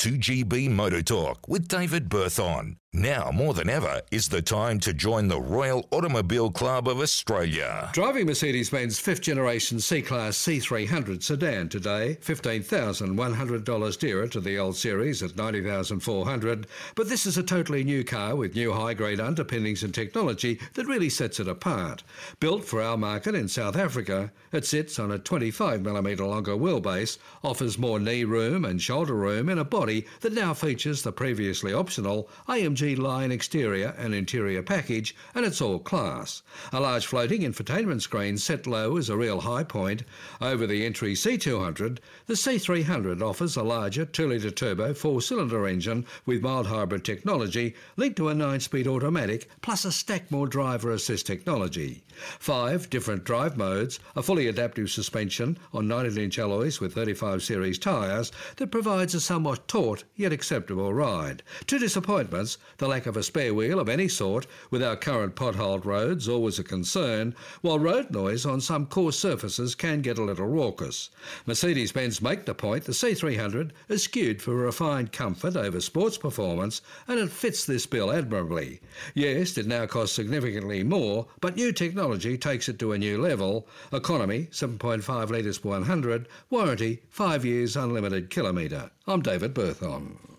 2GB Motor Talk with David Berthon. Now, more than ever, is the time to join the Royal Automobile Club of Australia. Driving Mercedes Benz fifth generation C Class C300 sedan today, $15,100 dearer to the old series at $90,400. But this is a totally new car with new high grade underpinnings and technology that really sets it apart. Built for our market in South Africa, it sits on a 25mm longer wheelbase, offers more knee room and shoulder room in a body that now features the previously optional AMG line exterior and interior package, and it's all class. A large floating infotainment screen set low is a real high point. Over the entry C200, the C300 offers a larger 2 litre turbo four cylinder engine with mild hybrid technology linked to a 9 speed automatic plus a Stackmore driver assist technology. Five different drive modes, a fully adaptive suspension on 19 inch alloys with 35 series tyres that provides a somewhat taut yet acceptable ride. Two disappointments the lack of a spare wheel of any sort with our current potholed roads always a concern, while road noise on some coarse surfaces can get a little raucous. Mercedes Benz make the point the C300 is skewed for refined comfort over sports performance and it fits this bill admirably. Yes, it now costs significantly more, but new technology takes it to a new level. Economy 7.5 litres per 100, warranty 5 years unlimited kilometre. I'm David Berthon.